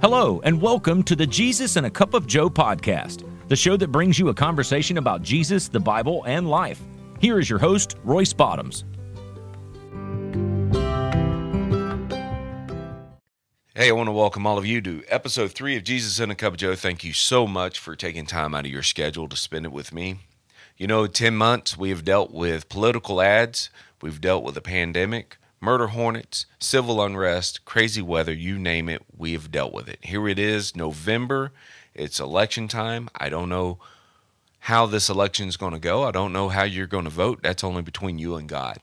Hello, and welcome to the Jesus and a Cup of Joe podcast, the show that brings you a conversation about Jesus, the Bible, and life. Here is your host, Royce Bottoms. Hey, I want to welcome all of you to episode three of Jesus and a Cup of Joe. Thank you so much for taking time out of your schedule to spend it with me. You know, 10 months we have dealt with political ads, we've dealt with a pandemic, murder hornets, civil unrest, crazy weather, you name it, we have dealt with it. Here it is, November. It's election time. I don't know how this election is going to go. I don't know how you're going to vote. That's only between you and God.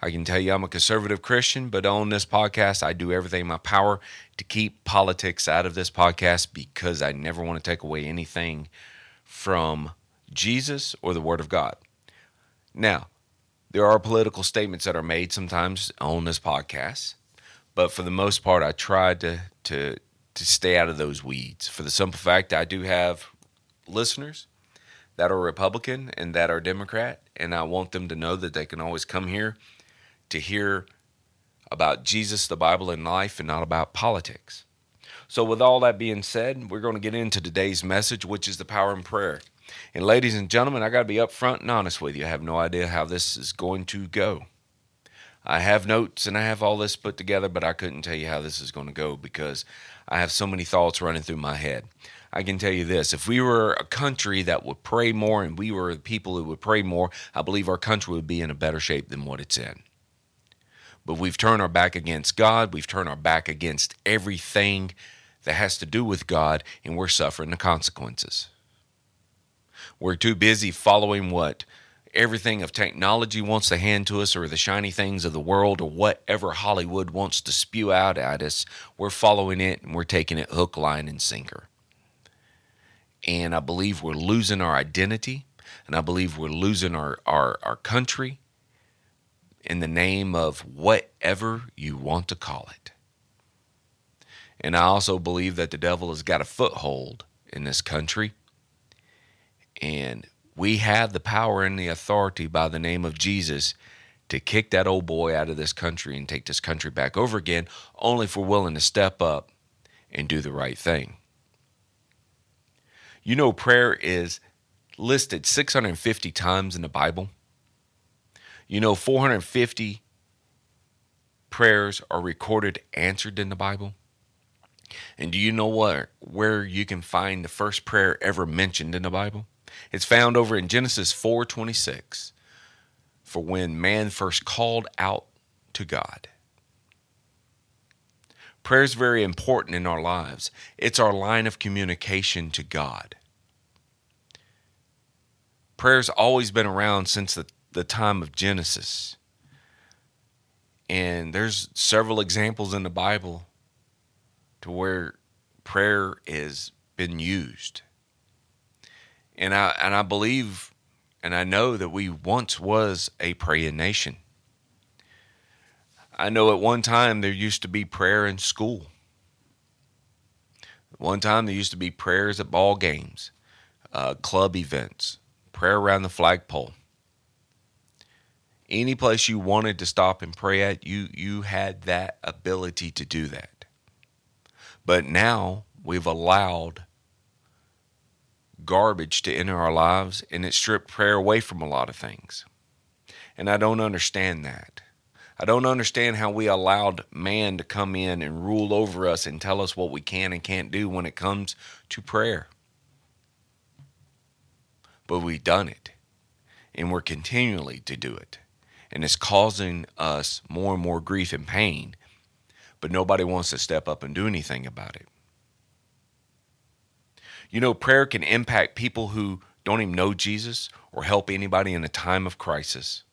I can tell you I'm a conservative Christian, but on this podcast, I do everything in my power to keep politics out of this podcast because I never want to take away anything from Jesus or the Word of God. Now, there are political statements that are made sometimes on this podcast, but for the most part, I try to to to stay out of those weeds. For the simple fact, I do have listeners that are Republican and that are Democrat, and I want them to know that they can always come here to hear about Jesus, the Bible, and life, and not about politics. So, with all that being said, we're going to get into today's message, which is the power in prayer. And ladies and gentlemen, I got to be upfront and honest with you. I have no idea how this is going to go. I have notes and I have all this put together, but I couldn't tell you how this is going to go because I have so many thoughts running through my head. I can tell you this if we were a country that would pray more and we were people who would pray more, I believe our country would be in a better shape than what it's in. But we've turned our back against God, we've turned our back against everything that has to do with God, and we're suffering the consequences. We're too busy following what everything of technology wants to hand to us or the shiny things of the world or whatever Hollywood wants to spew out at us. We're following it and we're taking it hook, line, and sinker. And I believe we're losing our identity and I believe we're losing our, our, our country in the name of whatever you want to call it. And I also believe that the devil has got a foothold in this country and we have the power and the authority by the name of Jesus to kick that old boy out of this country and take this country back over again, only if we're willing to step up and do the right thing. You know, prayer is listed 650 times in the Bible. You know, 450 prayers are recorded answered in the Bible. And do you know what where you can find the first prayer ever mentioned in the Bible? It's found over in Genesis 4:26 for when man first called out to God. Prayer is very important in our lives. It's our line of communication to God. Prayer's always been around since the, the time of Genesis. And there's several examples in the Bible to where prayer has been used. And I and I believe and I know that we once was a praying nation. I know at one time there used to be prayer in school. One time there used to be prayers at ball games, uh, club events, prayer around the flagpole. Any place you wanted to stop and pray at, you you had that ability to do that. But now we've allowed garbage to enter our lives and it stripped prayer away from a lot of things. And I don't understand that. I don't understand how we allowed man to come in and rule over us and tell us what we can and can't do when it comes to prayer. But we've done it and we're continually to do it. And it's causing us more and more grief and pain, but nobody wants to step up and do anything about it. You know, prayer can impact people who don't even know Jesus or help anybody in a time of crisis.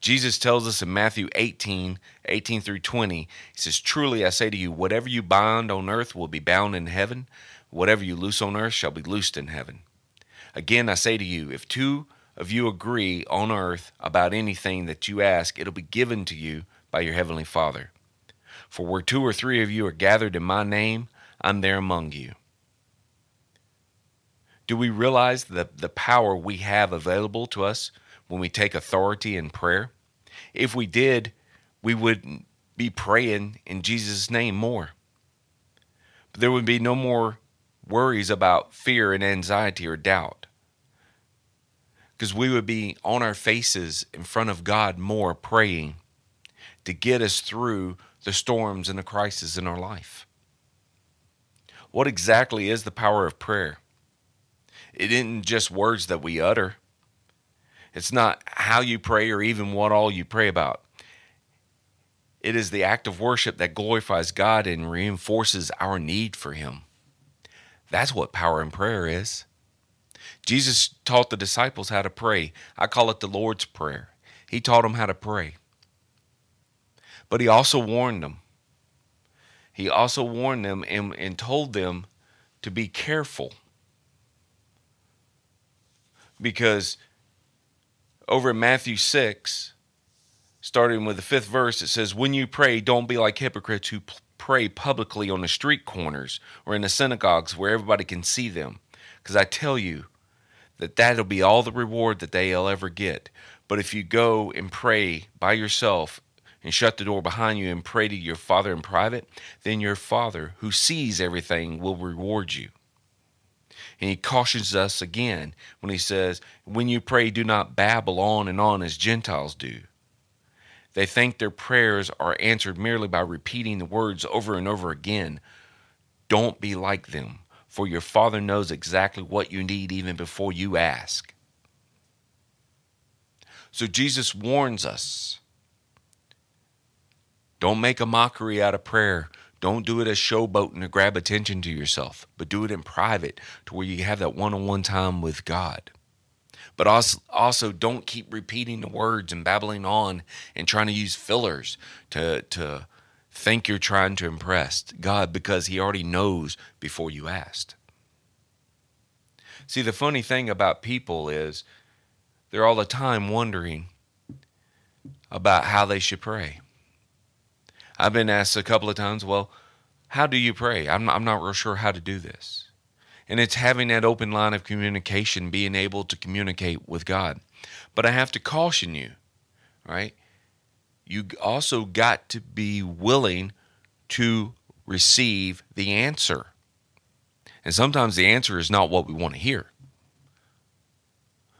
Jesus tells us in Matthew 18, 18 through 20, He says, Truly I say to you, whatever you bind on earth will be bound in heaven, whatever you loose on earth shall be loosed in heaven. Again, I say to you, if two of you agree on earth about anything that you ask, it'll be given to you by your heavenly Father. For where two or three of you are gathered in my name, I'm there among you. Do we realize the, the power we have available to us when we take authority in prayer? If we did, we would be praying in Jesus' name more. There would be no more worries about fear and anxiety or doubt. Because we would be on our faces in front of God more praying to get us through the storms and the crises in our life. What exactly is the power of prayer? It isn't just words that we utter. It's not how you pray or even what all you pray about. It is the act of worship that glorifies God and reinforces our need for Him. That's what power in prayer is. Jesus taught the disciples how to pray. I call it the Lord's Prayer. He taught them how to pray. But He also warned them. He also warned them and, and told them to be careful. Because over in Matthew 6, starting with the fifth verse, it says, When you pray, don't be like hypocrites who pray publicly on the street corners or in the synagogues where everybody can see them. Because I tell you that that'll be all the reward that they'll ever get. But if you go and pray by yourself and shut the door behind you and pray to your Father in private, then your Father, who sees everything, will reward you. And he cautions us again when he says, When you pray, do not babble on and on as Gentiles do. They think their prayers are answered merely by repeating the words over and over again. Don't be like them, for your Father knows exactly what you need even before you ask. So Jesus warns us don't make a mockery out of prayer. Don't do it as showboating to grab attention to yourself, but do it in private to where you have that one on one time with God. But also, also don't keep repeating the words and babbling on and trying to use fillers to, to think you're trying to impress God because He already knows before you asked. See, the funny thing about people is they're all the time wondering about how they should pray. I've been asked a couple of times, well, how do you pray? I'm not, I'm not real sure how to do this. And it's having that open line of communication, being able to communicate with God. But I have to caution you, right? You also got to be willing to receive the answer. And sometimes the answer is not what we want to hear.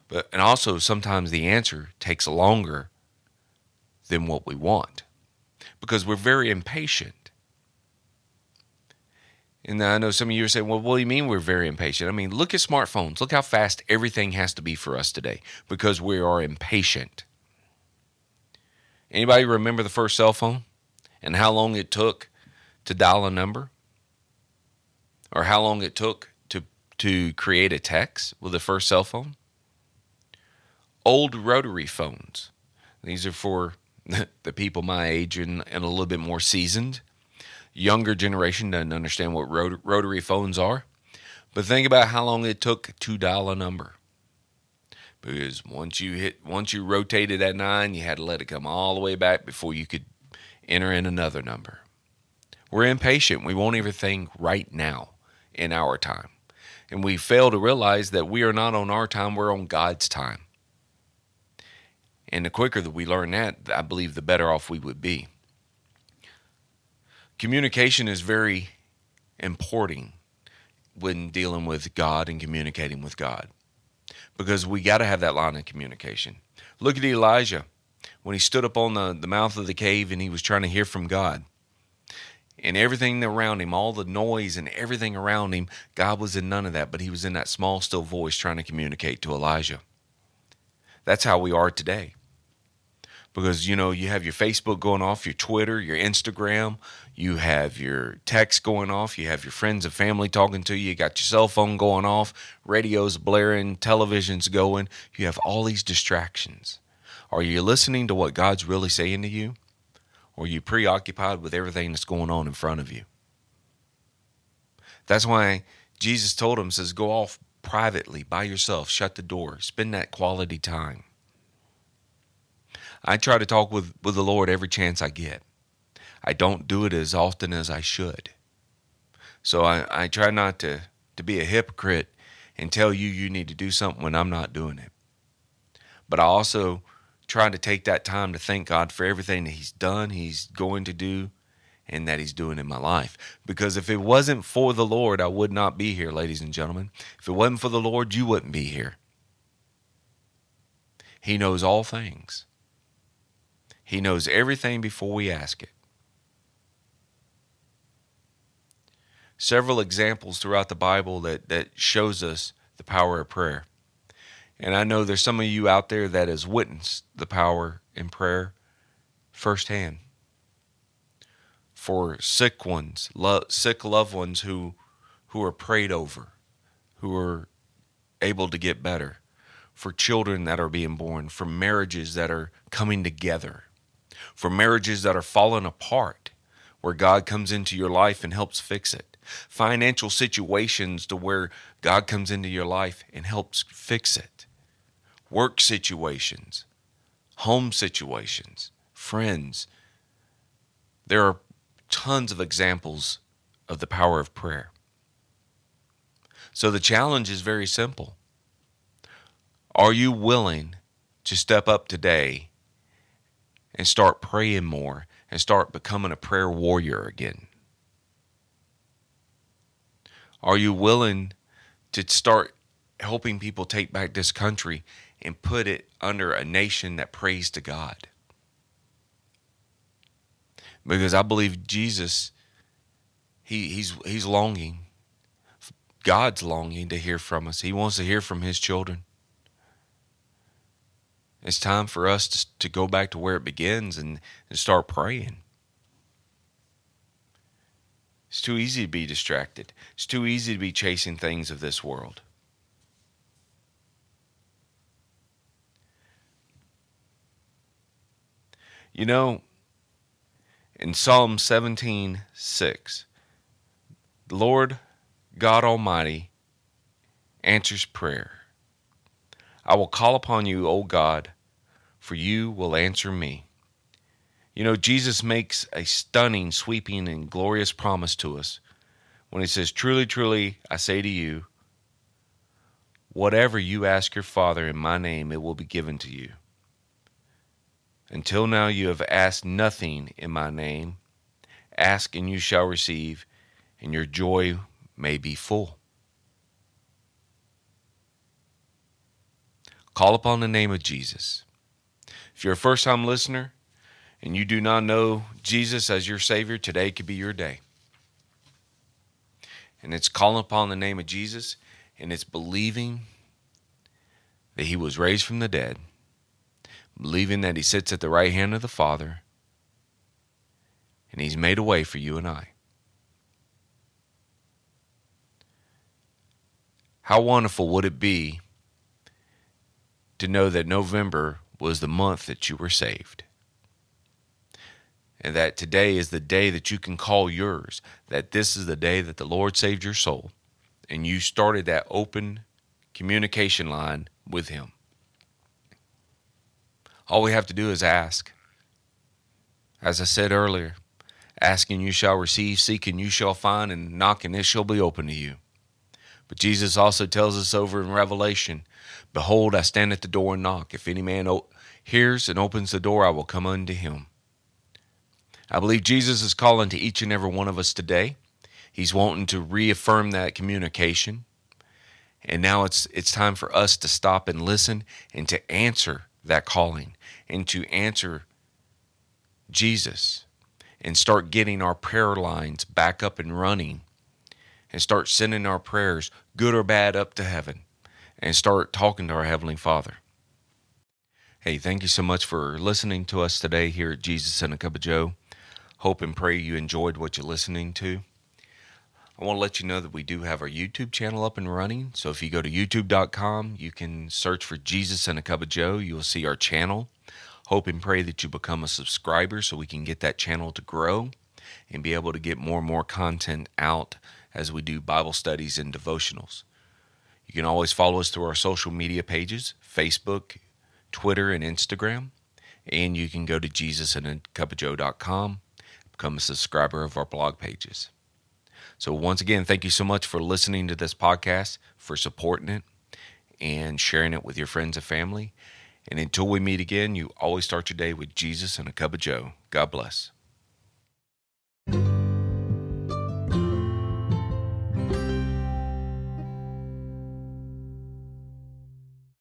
But and also sometimes the answer takes longer than what we want because we're very impatient. And I know some of you are saying, well, what do you mean we're very impatient? I mean, look at smartphones. Look how fast everything has to be for us today because we are impatient. Anybody remember the first cell phone and how long it took to dial a number? Or how long it took to, to create a text with the first cell phone? Old rotary phones. These are for the people my age and, and a little bit more seasoned. Younger generation doesn't understand what rot- rotary phones are. But think about how long it took to dial a number. Because once you hit, once you rotated that nine, you had to let it come all the way back before you could enter in another number. We're impatient. We want everything right now in our time. And we fail to realize that we are not on our time, we're on God's time. And the quicker that we learn that, I believe the better off we would be. Communication is very important when dealing with God and communicating with God because we got to have that line of communication. Look at Elijah when he stood up on the, the mouth of the cave and he was trying to hear from God. And everything around him, all the noise and everything around him, God was in none of that, but he was in that small, still voice trying to communicate to Elijah. That's how we are today because you know you have your Facebook going off, your Twitter, your Instagram, you have your text going off, you have your friends and family talking to you, you got your cell phone going off, radios blaring, television's going. You have all these distractions. Are you listening to what God's really saying to you? Or are you preoccupied with everything that's going on in front of you? That's why Jesus told him, says, go off privately by yourself, shut the door, spend that quality time. I try to talk with, with the Lord every chance I get. I don't do it as often as I should. So I, I try not to, to be a hypocrite and tell you you need to do something when I'm not doing it. But I also try to take that time to thank God for everything that He's done, He's going to do, and that He's doing in my life. Because if it wasn't for the Lord, I would not be here, ladies and gentlemen. If it wasn't for the Lord, you wouldn't be here. He knows all things, He knows everything before we ask it. Several examples throughout the Bible that, that shows us the power of prayer. And I know there's some of you out there that has witnessed the power in prayer firsthand for sick ones, lo- sick loved ones who who are prayed over, who are able to get better, for children that are being born, for marriages that are coming together, for marriages that are falling apart, where God comes into your life and helps fix it. Financial situations to where God comes into your life and helps fix it. Work situations, home situations, friends. There are tons of examples of the power of prayer. So the challenge is very simple. Are you willing to step up today and start praying more and start becoming a prayer warrior again? Are you willing to start helping people take back this country and put it under a nation that prays to God? because I believe Jesus he he's he's longing God's longing to hear from us. He wants to hear from his children. It's time for us to, to go back to where it begins and, and start praying. It's too easy to be distracted. It's too easy to be chasing things of this world. You know, in Psalm 17 6. The Lord God Almighty answers prayer. I will call upon you, O God, for you will answer me. You know, Jesus makes a stunning, sweeping, and glorious promise to us when he says, Truly, truly, I say to you, whatever you ask your Father in my name, it will be given to you. Until now you have asked nothing in my name. Ask and you shall receive, and your joy may be full. Call upon the name of Jesus. If you're a first time listener and you do not know Jesus as your Savior, today could be your day. And it's calling upon the name of Jesus and it's believing that He was raised from the dead believing that He sits at the right hand of the Father and He's made a way for you and I. How wonderful would it be to know that November was the month that you were saved? And that today is the day that you can call yours, that this is the day that the Lord saved your soul, and you started that open communication line with Him. All we have to do is ask. As I said earlier, asking you shall receive, seeking you shall find, and knocking it shall be open to you. But Jesus also tells us over in Revelation, Behold, I stand at the door and knock. If any man o- hears and opens the door, I will come unto him. I believe Jesus is calling to each and every one of us today. He's wanting to reaffirm that communication. And now it's it's time for us to stop and listen and to answer that calling and to answer Jesus and start getting our prayer lines back up and running and start sending our prayers, good or bad, up to heaven and start talking to our Heavenly Father. Hey, thank you so much for listening to us today here at Jesus and a Cup of Joe. Hope and pray you enjoyed what you're listening to. I want to let you know that we do have our YouTube channel up and running. So if you go to youtube.com, you can search for Jesus and a Cup of Joe. You'll see our channel. Hope and pray that you become a subscriber so we can get that channel to grow and be able to get more and more content out as we do Bible studies and devotionals. You can always follow us through our social media pages Facebook, Twitter, and Instagram. And you can go to jesusandacupofjoe.com, become a subscriber of our blog pages. So, once again, thank you so much for listening to this podcast, for supporting it, and sharing it with your friends and family. And until we meet again, you always start your day with Jesus and a cup of Joe. God bless.